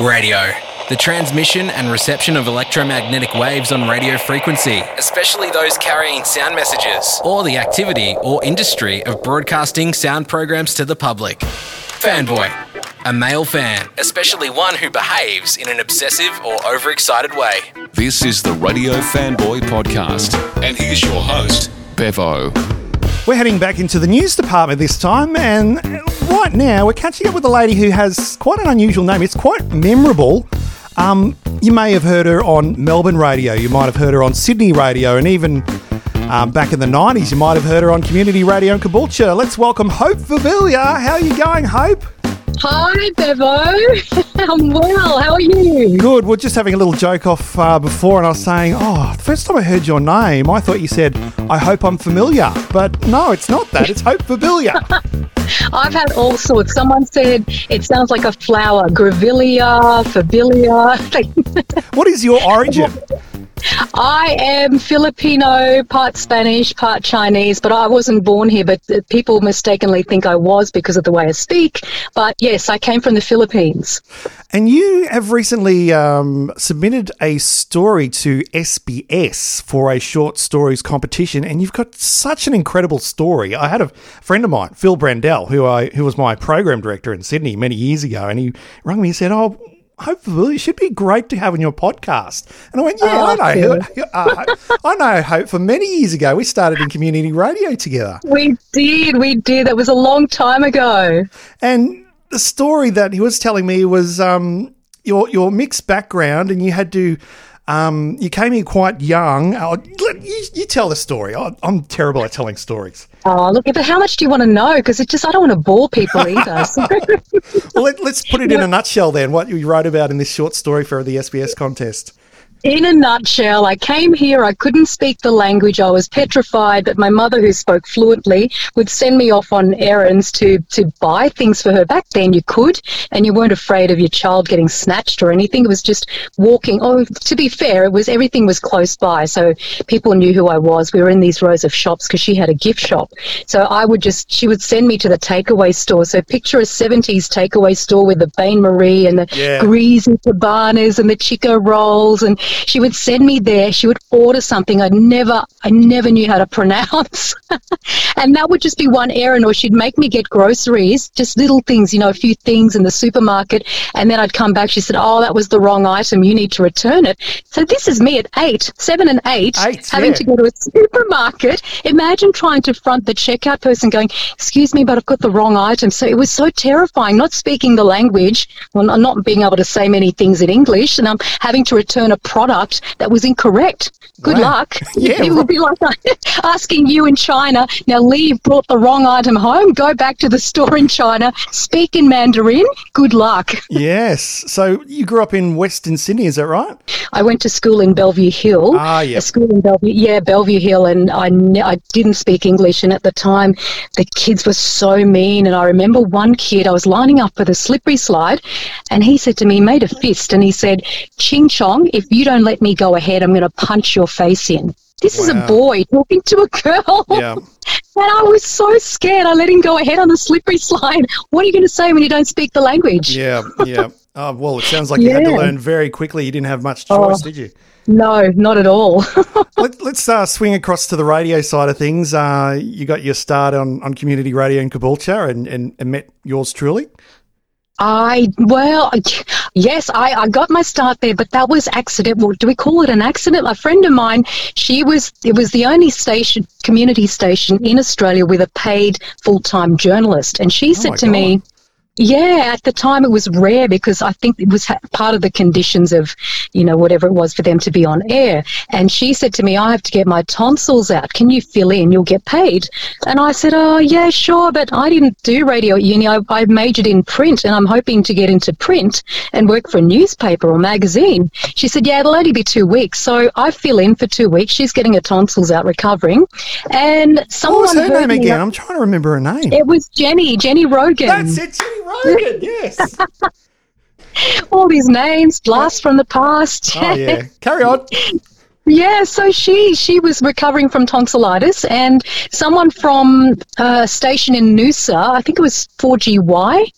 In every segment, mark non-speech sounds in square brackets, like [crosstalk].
Radio. The transmission and reception of electromagnetic waves on radio frequency, especially those carrying sound messages, or the activity or industry of broadcasting sound programs to the public. Fanboy. A male fan, especially one who behaves in an obsessive or overexcited way. This is the Radio Fanboy Podcast. And here's your host, Bevo. We're heading back into the news department this time, and right now we're catching up with a lady who has quite an unusual name. It's quite memorable. Um, you may have heard her on Melbourne radio, you might have heard her on Sydney radio, and even um, back in the 90s, you might have heard her on community radio in Caboolture. Let's welcome Hope Fabillar. How are you going, Hope? Hi, Bevo. [laughs] I'm well. How are you? Good. We're just having a little joke off uh, before, and I was saying, oh, the first time I heard your name, I thought you said, I hope I'm familiar. But no, it's not that. It's Hope Fabillar. [laughs] I've had all sorts. Someone said it sounds like a flower, Grevillea, Fabilia. [laughs] what is your origin? [laughs] I am Filipino, part Spanish, part Chinese, but I wasn't born here. But people mistakenly think I was because of the way I speak. But yes, I came from the Philippines. And you have recently um, submitted a story to SBS for a short stories competition, and you've got such an incredible story. I had a friend of mine, Phil Brandell, who I who was my program director in Sydney many years ago, and he rang me and said, "Oh." Hopefully it should be great to have on your podcast. And I went, yeah, oh, I know. Uh, [laughs] I know Hope for many years ago. We started in community radio together. We did, we did. That was a long time ago. And the story that he was telling me was um, your your mixed background, and you had to. Um, you came in quite young. Uh, you, you, tell the story. I, I'm terrible at telling stories. Oh, look, but how much do you want to know? Because it just, I don't want to bore people either. [laughs] So. well, let, us put it in a nutshell then, what you wrote about in this short story for the SBS contest in a nutshell, I came here, I couldn't speak the language, I was petrified, but my mother, who spoke fluently, would send me off on errands to, to buy things for her. Back then, you could, and you weren't afraid of your child getting snatched or anything. It was just walking. Oh, to be fair, it was everything was close by, so people knew who I was. We were in these rows of shops because she had a gift shop. So I would just, she would send me to the takeaway store. So picture a 70s takeaway store with the Bain Marie and the yeah. greasy cabanas and the Chiko rolls and she would send me there. She would order something I never, I never knew how to pronounce, [laughs] and that would just be one errand. Or she'd make me get groceries, just little things, you know, a few things in the supermarket, and then I'd come back. She said, "Oh, that was the wrong item. You need to return it." So this is me at eight, seven, and eight, eight having yeah. to go to a [laughs] supermarket. Imagine trying to front the checkout person, going, "Excuse me, but I've got the wrong item." So it was so terrifying, not speaking the language, well, not being able to say many things in English, and I'm having to return a product product that was incorrect. Good wow. luck. [laughs] Yeah, it would be like [laughs] asking you in China, now Lee brought the wrong item home, go back to the store in China, speak in Mandarin, good luck. Yes. So you grew up in Western Sydney, is that right? I went to school in Bellevue Hill. Ah, yeah. school in Bellevue, yeah, Bellevue Hill, and I, I didn't speak English. And at the time, the kids were so mean. And I remember one kid, I was lining up for the slippery slide, and he said to me, he made a fist, and he said, Ching Chong, if you don't don't let me go ahead, I'm going to punch your face in. This wow. is a boy talking to a girl. [laughs] Yeah. And I was so scared. I let him go ahead on the slippery slide. What are you going to say when you don't speak the language? Yeah, yeah. [laughs] Oh, well, it sounds like yeah. you had to learn very quickly. You didn't have much choice, oh, did you? No, not at all. [laughs] Let, us uh, swing across to the radio side of things. Uh, you got your start on, on community radio in Caboolture and, and, and met yours truly. I well, yes, I, I got my start there, but that was accidental. Do we call it an accident? A friend of mine, she was it was the only station, community station in Australia with a paid full time journalist, and she oh said to God. me, yeah, at the time it was rare because I think it was part of the conditions of, you know, whatever it was for them to be on air. And she said to me, I have to get my tonsils out. Can you fill in? You'll get paid. And I said, Oh, yeah, sure. But I didn't do radio at uni. I, I majored in print and I'm hoping to get into print and work for a newspaper or magazine. She said, Yeah, it'll only be two weeks. So I fill in for two weeks. She's getting her tonsils out recovering. And someone. What was her name again? I'm trying to remember her name. It was Jenny, Jenny Rogan. That's it, Jenny Rogan, yes. [laughs] All these names, blast from the past. Oh yeah, [laughs] carry on. Yeah, so she she was recovering from tonsillitis, and someone from a station in Noosa, I think it was 4GY,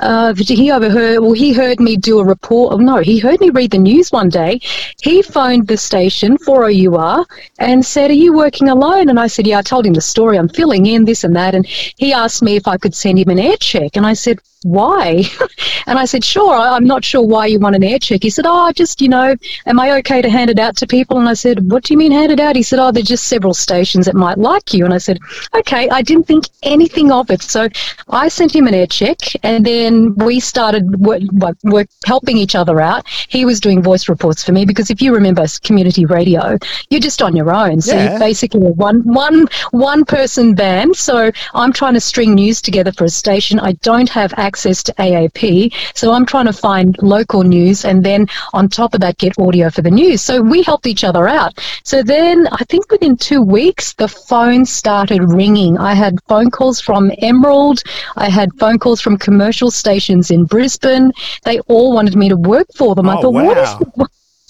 uh, he overheard, well, he heard me do a report. Oh, no, he heard me read the news one day. He phoned the station, 4OUR, and said, Are you working alone? And I said, Yeah, I told him the story. I'm filling in this and that. And he asked me if I could send him an air check. And I said, why? [laughs] and I said, sure, I'm not sure why you want an air check. He said, oh, just, you know, am I okay to hand it out to people? And I said, what do you mean hand it out? He said, oh, there's just several stations that might like you. And I said, okay, I didn't think anything of it. So I sent him an air check and then we started work, work, helping each other out. He was doing voice reports for me because if you remember community radio, you're just on your own. So Yeah. you're basically a one, one, one person band. So I'm trying to string news together for a station. I don't have access to AAP. So I'm trying to find local news and then on top of that, get audio for the news. So we helped each other out. So then I think within two weeks, the phone started ringing. I had phone calls from Emerald. I had phone calls from commercial stations in Brisbane. They all wanted me to work for them. I Oh, thought, what is wow.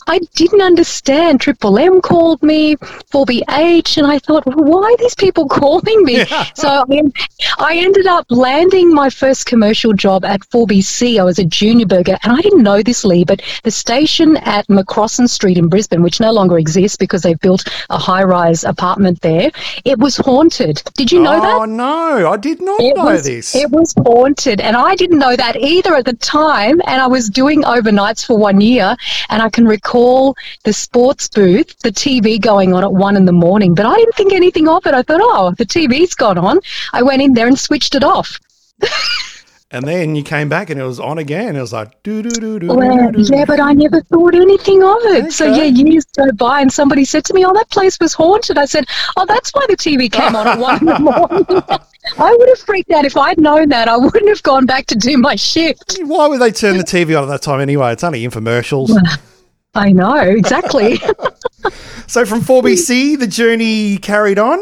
I didn't understand. Triple M called me, 4BH, and I thought, well, why are these people [laughs] calling me? So I, I ended up landing my first commercial job at 4BC. I was a junior burger, and I didn't know this, Lee, but the station at McCrossan Street in Brisbane, which no longer exists because they've built a high rise apartment there, it was haunted. Did you know that? Oh no, I did not It know was, this. It was haunted, and I didn't know that either at the time. And I was doing overnights for one year, and I can recall the sports booth, the TV going on at one in the morning. But I didn't think anything of it. I thought, oh, the TV's gone on. I went in there and switched it off. and then you came back and it was on again. It was like do do do do. Well, yeah, but I never thought anything of it. So Okay. yeah, years go by, and somebody said to me, "Oh, that place was haunted." I said, "Oh, that's why the TV came on at one in the [laughs] morning." [laughs] I would have freaked out if I'd known that. I wouldn't have gone back to do my shift. Why would they turn the TV on at that time anyway? It's only infomercials. I know exactly. [laughs] So from 4BC, the journey carried on.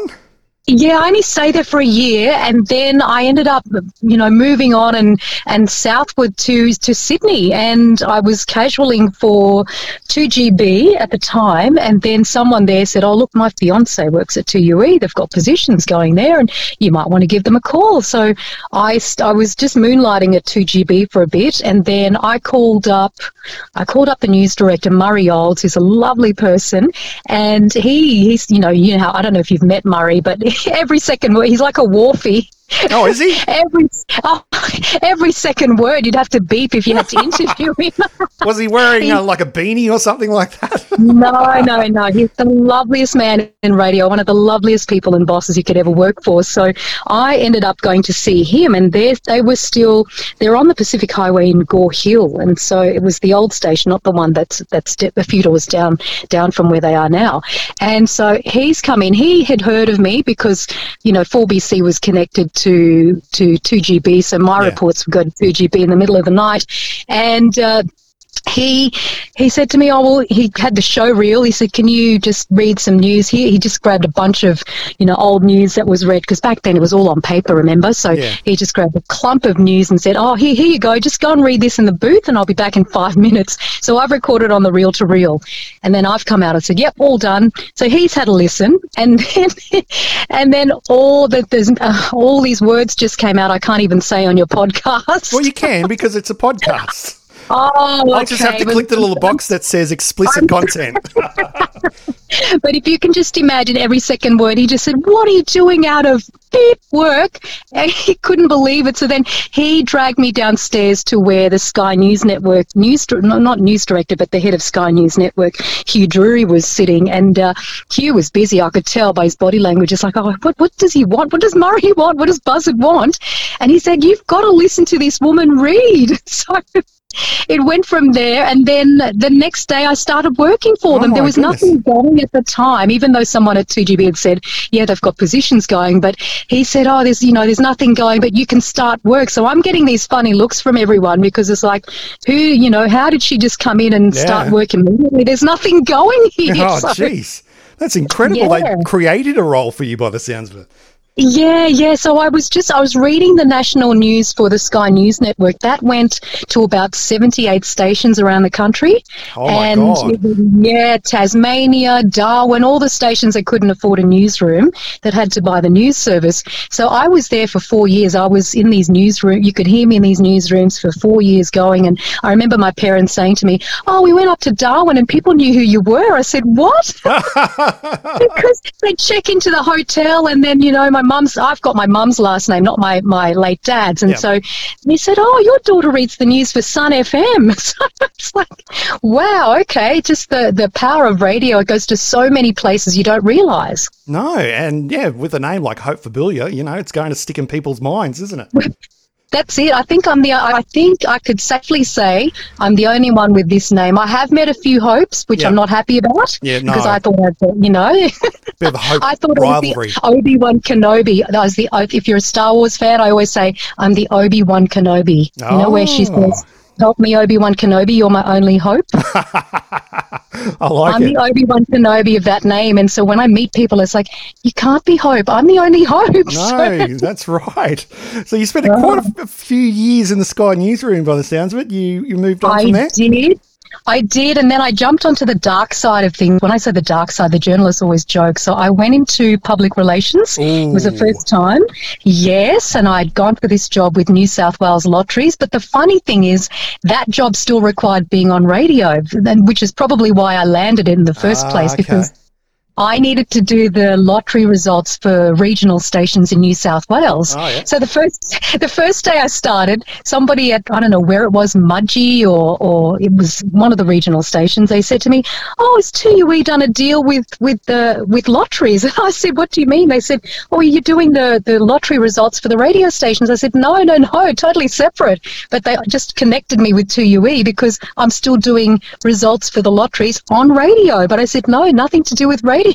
Yeah, I only stayed there for a year, and then I ended up, you know, moving on and and southward to to Sydney, and I was casualing for two GB at the time, and then someone there said, "Oh, look, my fiance works at 2UE. They've got positions going there, and you might want to give them a call." So I I was just moonlighting at 2GB for a bit, and then I called up I called up the news director Murray Olds, who's a lovely person, and he he's you know you know I don't know if you've met Murray, but [laughs] every second word he's like a wharfie. [laughs] Oh, is he? Every oh, [laughs] every second word you'd have to beep if you had to [laughs] interview him. Was he wearing uh, like a beanie or something like that? no, no, no. He's the loveliest man in radio, one of the loveliest people and bosses you could ever work for. So I ended up going to see him, and they they were still they're on the Pacific Highway in Gore Hill, and so it was the old station, not the one that's that's a few doors down down from where they are now. And so he's come in. He had heard of me because you know 4BC was connected to to 2GB, so my Yeah. reports would go to 2GB in the middle of the night, and. Uh, he he said to me, "Oh well, he had the show reel." He said, "Can you just read some news here?" He just grabbed a bunch of you know old news that was read because back then it was all on paper, remember? So Yeah. he just grabbed a clump of news and said, "Oh, here here you go. Just go and read this in the booth, and I'll be back in five [laughs] minutes." So I've recorded on the reel to reel, and then I've come out and said, "Yep, all done." So he's had a listen, and then [laughs] and then all that there's uh, all these words just came out. I can't even say on your podcast. Well, you can [laughs] because it's a podcast. Oh, I'll just have to click the little box that says explicit content. [laughs] But if you can just imagine every second word, he just said, What are you doing out of beep work? And he couldn't believe it. So then he dragged me downstairs to where the Sky News Network, news, not news director, but the head of Sky News Network, Hugh Drury, was sitting. And uh, Hugh was busy. I could tell by his body language. It's like, Oh, what, what does he want? What does Murray want? What does Buzzard want? And he said, You've got to listen to this woman read. [laughs] So it went from there and then the next day I started working for Oh them. There was goodness. nothing going at the time, even though someone at 2GB had said, yeah, they've got positions going. But he said, oh, there's, you know, there's nothing going, but you can start work. So I'm getting these funny looks from everyone because it's like, who, you know, how did she just come in and start working? There's nothing going [laughs] here. oh, So- jeez. That's incredible. Yeah. They created a role for you by the sounds of it. Yeah, yeah. So I was just I was reading the national news for the Sky News Network. That went to about seventy eight stations around the country. Oh my and God. yeah, Tasmania, Darwin, all the stations that couldn't afford a newsroom that had to buy the news service. So I was there for four years. I was in these newsrooms. You could hear me in these newsrooms for four years going. And I remember my parents saying to me, "Oh, we went up to Darwin and people knew who you were." I said, "What?" [laughs] [laughs] because they check into the hotel and then you know my mum's i've got my mum's last name not my my late dad's. And so he said oh your daughter reads the news for sun fm [laughs] so it's like wow okay. Just the the power of radio it goes to so many places you don't realize. No, and yeah, with a name like Hope for Fabillar, you know, it's going to stick in people's minds, isn't it? [laughs] that's it i think i'm the i think i could safely say i'm the only one with this name i have met a few hopes which Yeah. i'm not happy about Yeah, no. because i thought i'd you know [laughs] Bit of a Hope [laughs] I thought rivalry. it was the Obi Wan Kenobi. That was the if you're a Star Wars fan, I always say I'm the Obi Wan Kenobi. You know where she Oh. says, "Help me, Obi Wan Kenobi. You're my only hope." [laughs] I like I'm it. the Obi Wan Kenobi of that name, and so when I meet people, it's like you can't be hope. I'm the only hope. [laughs] So- No, that's right. So you spent [laughs] quite a, a few years in the Sky newsroom, by the sounds of it. You you moved on I from there. did. I did, and then I jumped onto the dark side of things. When I say the dark side, the journalists always joke. So I went into public relations. It was the first time. Yes, and I'd gone for this job with New South Wales Lotteries. But the funny thing is, that job still required being on radio, which is probably why I landed it in the first Ah, place okay. I needed to do the lottery results for regional stations in New South Wales. Oh, yeah. So the first the first day I started, somebody at I don't know where it was, Mudgee or or it was one of the regional stations. They said to me, "Oh, has 2UE done a deal with with the with lotteries?" And [laughs] I said, "What do you mean?" They said, "Oh, you're doing the the lottery results for the radio stations." I said, "No, no, no, totally separate." But they just connected me with 2UE because I'm still doing results for the lotteries on radio. But I said, "No, nothing to do with radio."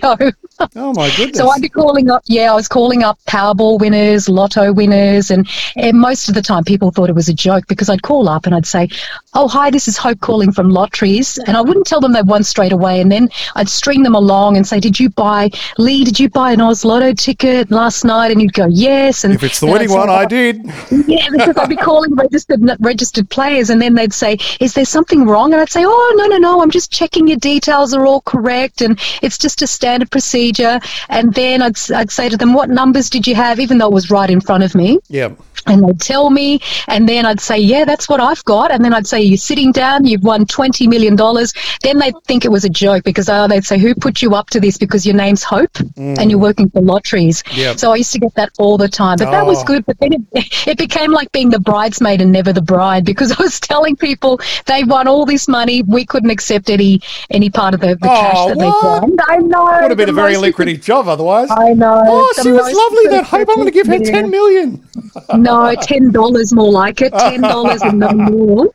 Oh my goodness! So I'd be calling up, yeah, I was calling up Powerball winners, Lotto winners, and, and most of the time people thought it was a joke because I'd call up and I'd say, "Oh, hi, this is Hope calling from Lotteries," and I wouldn't tell them they won straight away, and then I'd string them along and say, "Did you buy Lee? Did you buy an Oz Lotto ticket last night?" And you'd go, "Yes," and if it's the winning one, "Oh, I did. yeah, because I'd be calling registered registered players, and then they'd say, "Is there something wrong?" And I'd say, "Oh, no, no, no. I'm just checking your details are all correct, and it's just a standard procedure." And then I'd I'd say to them, "What numbers did you have?" Even though it was right in front of me, Yeah. And they'd tell me, and then I'd say, "Yeah, that's what I've got," and then I'd say, "You're sitting down. You've won twenty million dollars." Then they'd think it was a joke because oh, they'd say, "Who put you up to this?" Because your name's Hope, mm. and you're working for lotteries. Yep. So I used to get that all the time, but that was Oh. good. But then it, [laughs] it became like being the bridesmaid and never the bride because [laughs] I was telling people they won all this money. We couldn't accept any any part of the, the oh, cash Oh, that what? they won. I know. Would have been a very most we could- lucrative job otherwise. I know. oh, she was lovely. That Hope. I'm going to give her accept, ten yeah. No, ten dollars more like it. [laughs] Ten dollars and no more.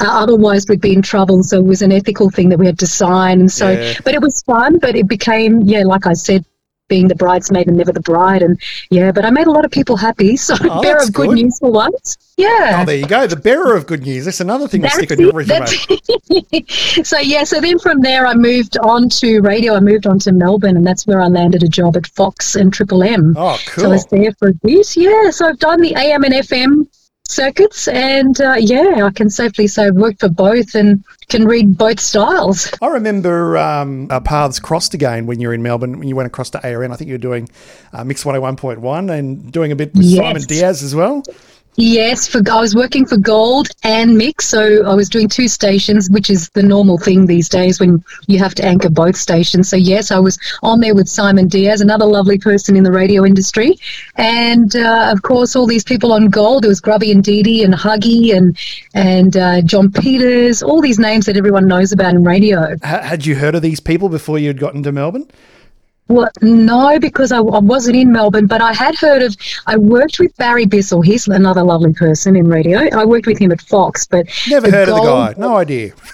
Uh, otherwise, we'd be in trouble. So it was an ethical thing that we had to sign. And so, Yeah. but it was fun. But it became, yeah, like I said, being the bridesmaid and never the bride. And yeah, but I made a lot of people happy. [laughs] So Oh, bearer of good, good. news for once. Yeah. Oh, there you go. The bearer of good news. That's another thing to stick on your resume. [laughs] so yeah, so then from there I moved on to radio. I moved on to Melbourne, and that's where I landed a job at Fox and Triple M. Oh, cool. So I was there for a bit. Yeah, so I've done the AM and FM circuits, and uh, yeah, I can safely say I've worked for both and can read both styles. I remember um, our paths crossed again when you were in Melbourne, when you went across to ARN. I think you were doing uh, Mix 101.1 and doing a bit with Yes. Simon Diaz as well. Yes, for I was working for Gold and Mix, so I was doing two stations, which is the normal thing these days when you have to anchor both stations. So yes, I was on there with Simon Diaz, another lovely person in the radio industry, and uh, of course all these people on Gold. There was Grubby and Dee Dee and Huggy and and uh, John Peters, all these names that everyone knows about in radio. Ha- had you heard of these people before you had gotten to Melbourne? Well, no, because I, I wasn't in Melbourne, but I had heard of. I worked with Barry Bissell. He's another lovely person in radio. I worked with him at Fox, but Never heard of the guy. No idea. [laughs]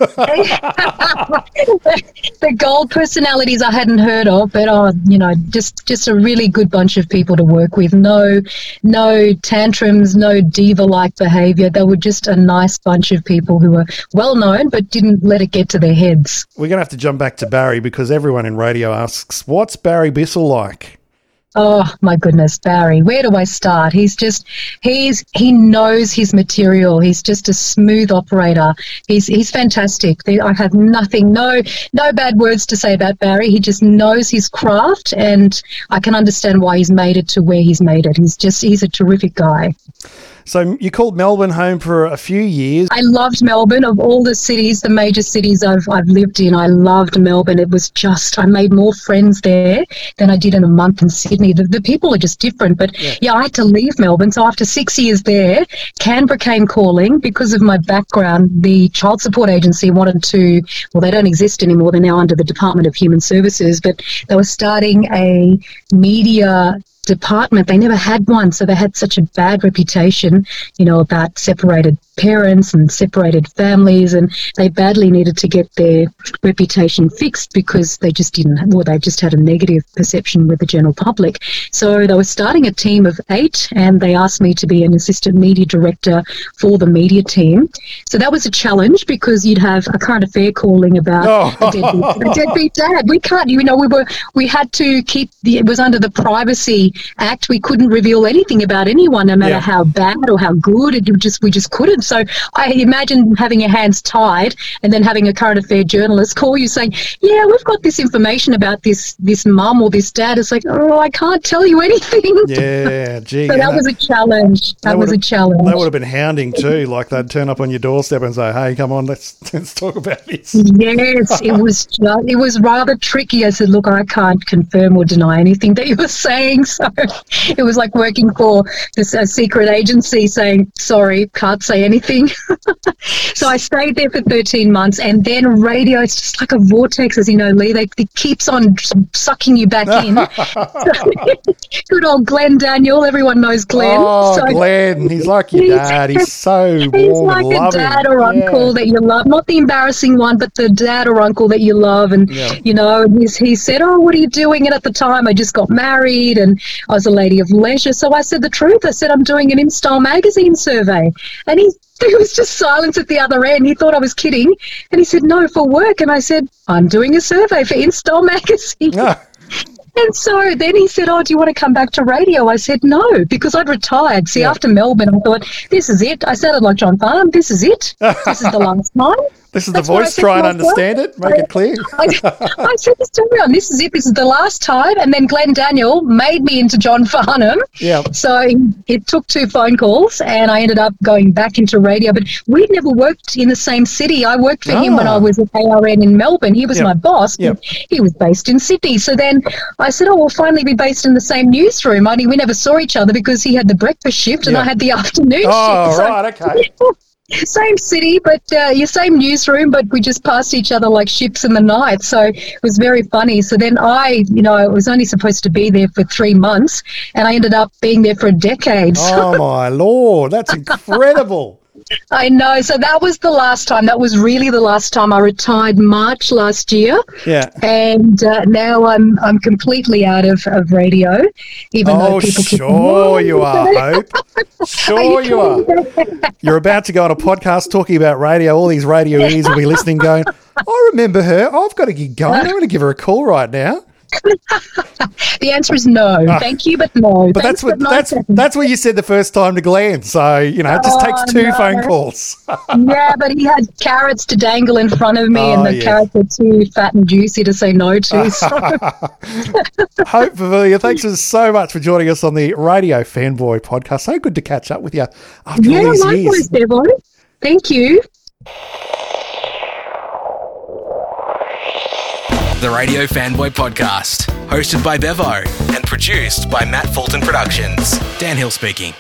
the gold personalities I hadn't heard of, but oh, you know, just just a really good bunch of people to work with. No, no tantrums, no diva-like behaviour. They were just a nice bunch of people who were well known, but didn't let it get to their heads. We're going to have to jump back to Barry because everyone in radio asks, what's Barry Bissell like? Oh my goodness, Barry, where do I start? He's just he's he knows his material. He's just a smooth operator. He's he's fantastic. I have nothing, no no bad words to say about Barry. He just knows his craft and I can understand why he's made it to where he's made it. He's just he's a terrific guy. So you called Melbourne home for a few years. I loved Melbourne. Of all the cities, the major cities I've, I've lived in, I loved Melbourne. It was just, I made more friends there than I did in a month in Sydney. The, the people are just different. But yeah. yeah, I had to leave Melbourne. So after six years there, Canberra came calling because of my background. The child support agency wanted to, well, they don't exist anymore. They're now under the Department of Human Services, but they were starting a media department. They never had one, so they had such a bad reputation, you know, about separated parents and separated families, and they badly needed to get their reputation fixed because they just didn't, well, they just had a negative perception with the general public. So they were starting a team of eight, and they asked me to be an assistant media director for the media team. So that was a challenge because you'd have a current affair calling about oh. a, deadbeat, a deadbeat dad. We can't, you know, we were we had to keep the it was under the Privacy Act. We couldn't reveal anything about anyone, no matter yeah. how bad or how good. It just we just couldn't. So I imagine having your hands tied and then having a current affair journalist call you saying, "Yeah, we've got this information about this this mum or this dad." It's like, "Oh, I can't tell you [laughs] anything." Yeah, gee. so that was a challenge. That, that was a challenge. That would have been hounding too. Like they'd turn up on your doorstep and say, "Hey, come on, let's [laughs] let's talk about this." Yes, it was it was rather tricky. I said, "Look, I can't confirm or deny anything that you were saying." So [laughs] it was like working for this a secret agency saying, "Sorry, can't say anything." [laughs] so I stayed there for 13 months, and then radio, it's just like a vortex, as you know, Lee. They, it keeps on sucking you back in. [laughs] good old Glenn Daniel. Everyone knows Glenn. Oh, so, Glenn. He's like your dad. He's so he's warm like and a dad or uncle yeah. that you love. Not the embarrassing one, but the dad or uncle that you love. And, yeah. you know, he's, he said, Oh, what are you doing? And at the time, I just got married and I was a lady of leisure. So I said the truth. I said, I'm doing an InStyle magazine survey. And he [laughs] there was just silence at the other end. He thought I was kidding. And he said, No, for work. And I said, I'm doing a survey for InStyle [laughs] magazine. Yeah. And so then he said, Oh, do you want to come back to radio? I said, No, because I'd retired. See, yeah. after Melbourne, I thought, This is it. I sounded like John Farnham. This is it. [laughs] This is the last time. This is That's the voice. Try and understand it. Make it clear. [laughs] I, I said this to everyone. This is it. This is the last time. And then Glenn Daniel made me into John [laughs] Farnham. Yeah. So it took two phone calls, and I ended up going back into radio. But we'd never worked in the same city. I worked for ah. him when I ah. was at ARN in Melbourne. He was yep. my boss. Yep. He was based in Sydney. So then I said, "Oh, we'll finally be based in the same newsroom." I mean, we never saw each other because he had the breakfast shift and yep. I had the [laughs] afternoon oh, shift. Oh, right. Okay. Same city, but uh, your same newsroom, but we just passed each other like ships in the night. So it was very funny. So then I, you know, I was only supposed to be there for three months, and I ended up being there for a decade. Oh my lord, that's [laughs] incredible! I know. So that was the last time. That was really the last time. I retired March last year. Yeah. And uh, now I'm I'm completely out of, of radio. Even oh, though people sure keep, [laughs] oh, you are, Hope. Sure you, you are. You're about to go on a podcast talking about radio. All these radio ears will be listening, going, "I remember her. I've got to get going. I'm going to give her a call right now." [laughs] the answer is no. Ah. Thank you, but no. But Thanks, that's what that's that's what you said the first time to Glenn. So you know, it just oh, takes two no. phone calls. [laughs] yeah, but he had carrots to dangle in front of me, oh, and the yes. carrots were too fat and juicy to say no to. [laughs] So. Hope Fabillar, thanks so much for joining us on the Radio Fanboy podcast. So good to catch up with you after yeah, all these likewise, years. Thank you. The Radio Fanboy Podcast, hosted by Bevo and produced by Matt Fulton Productions. Dan Hill speaking.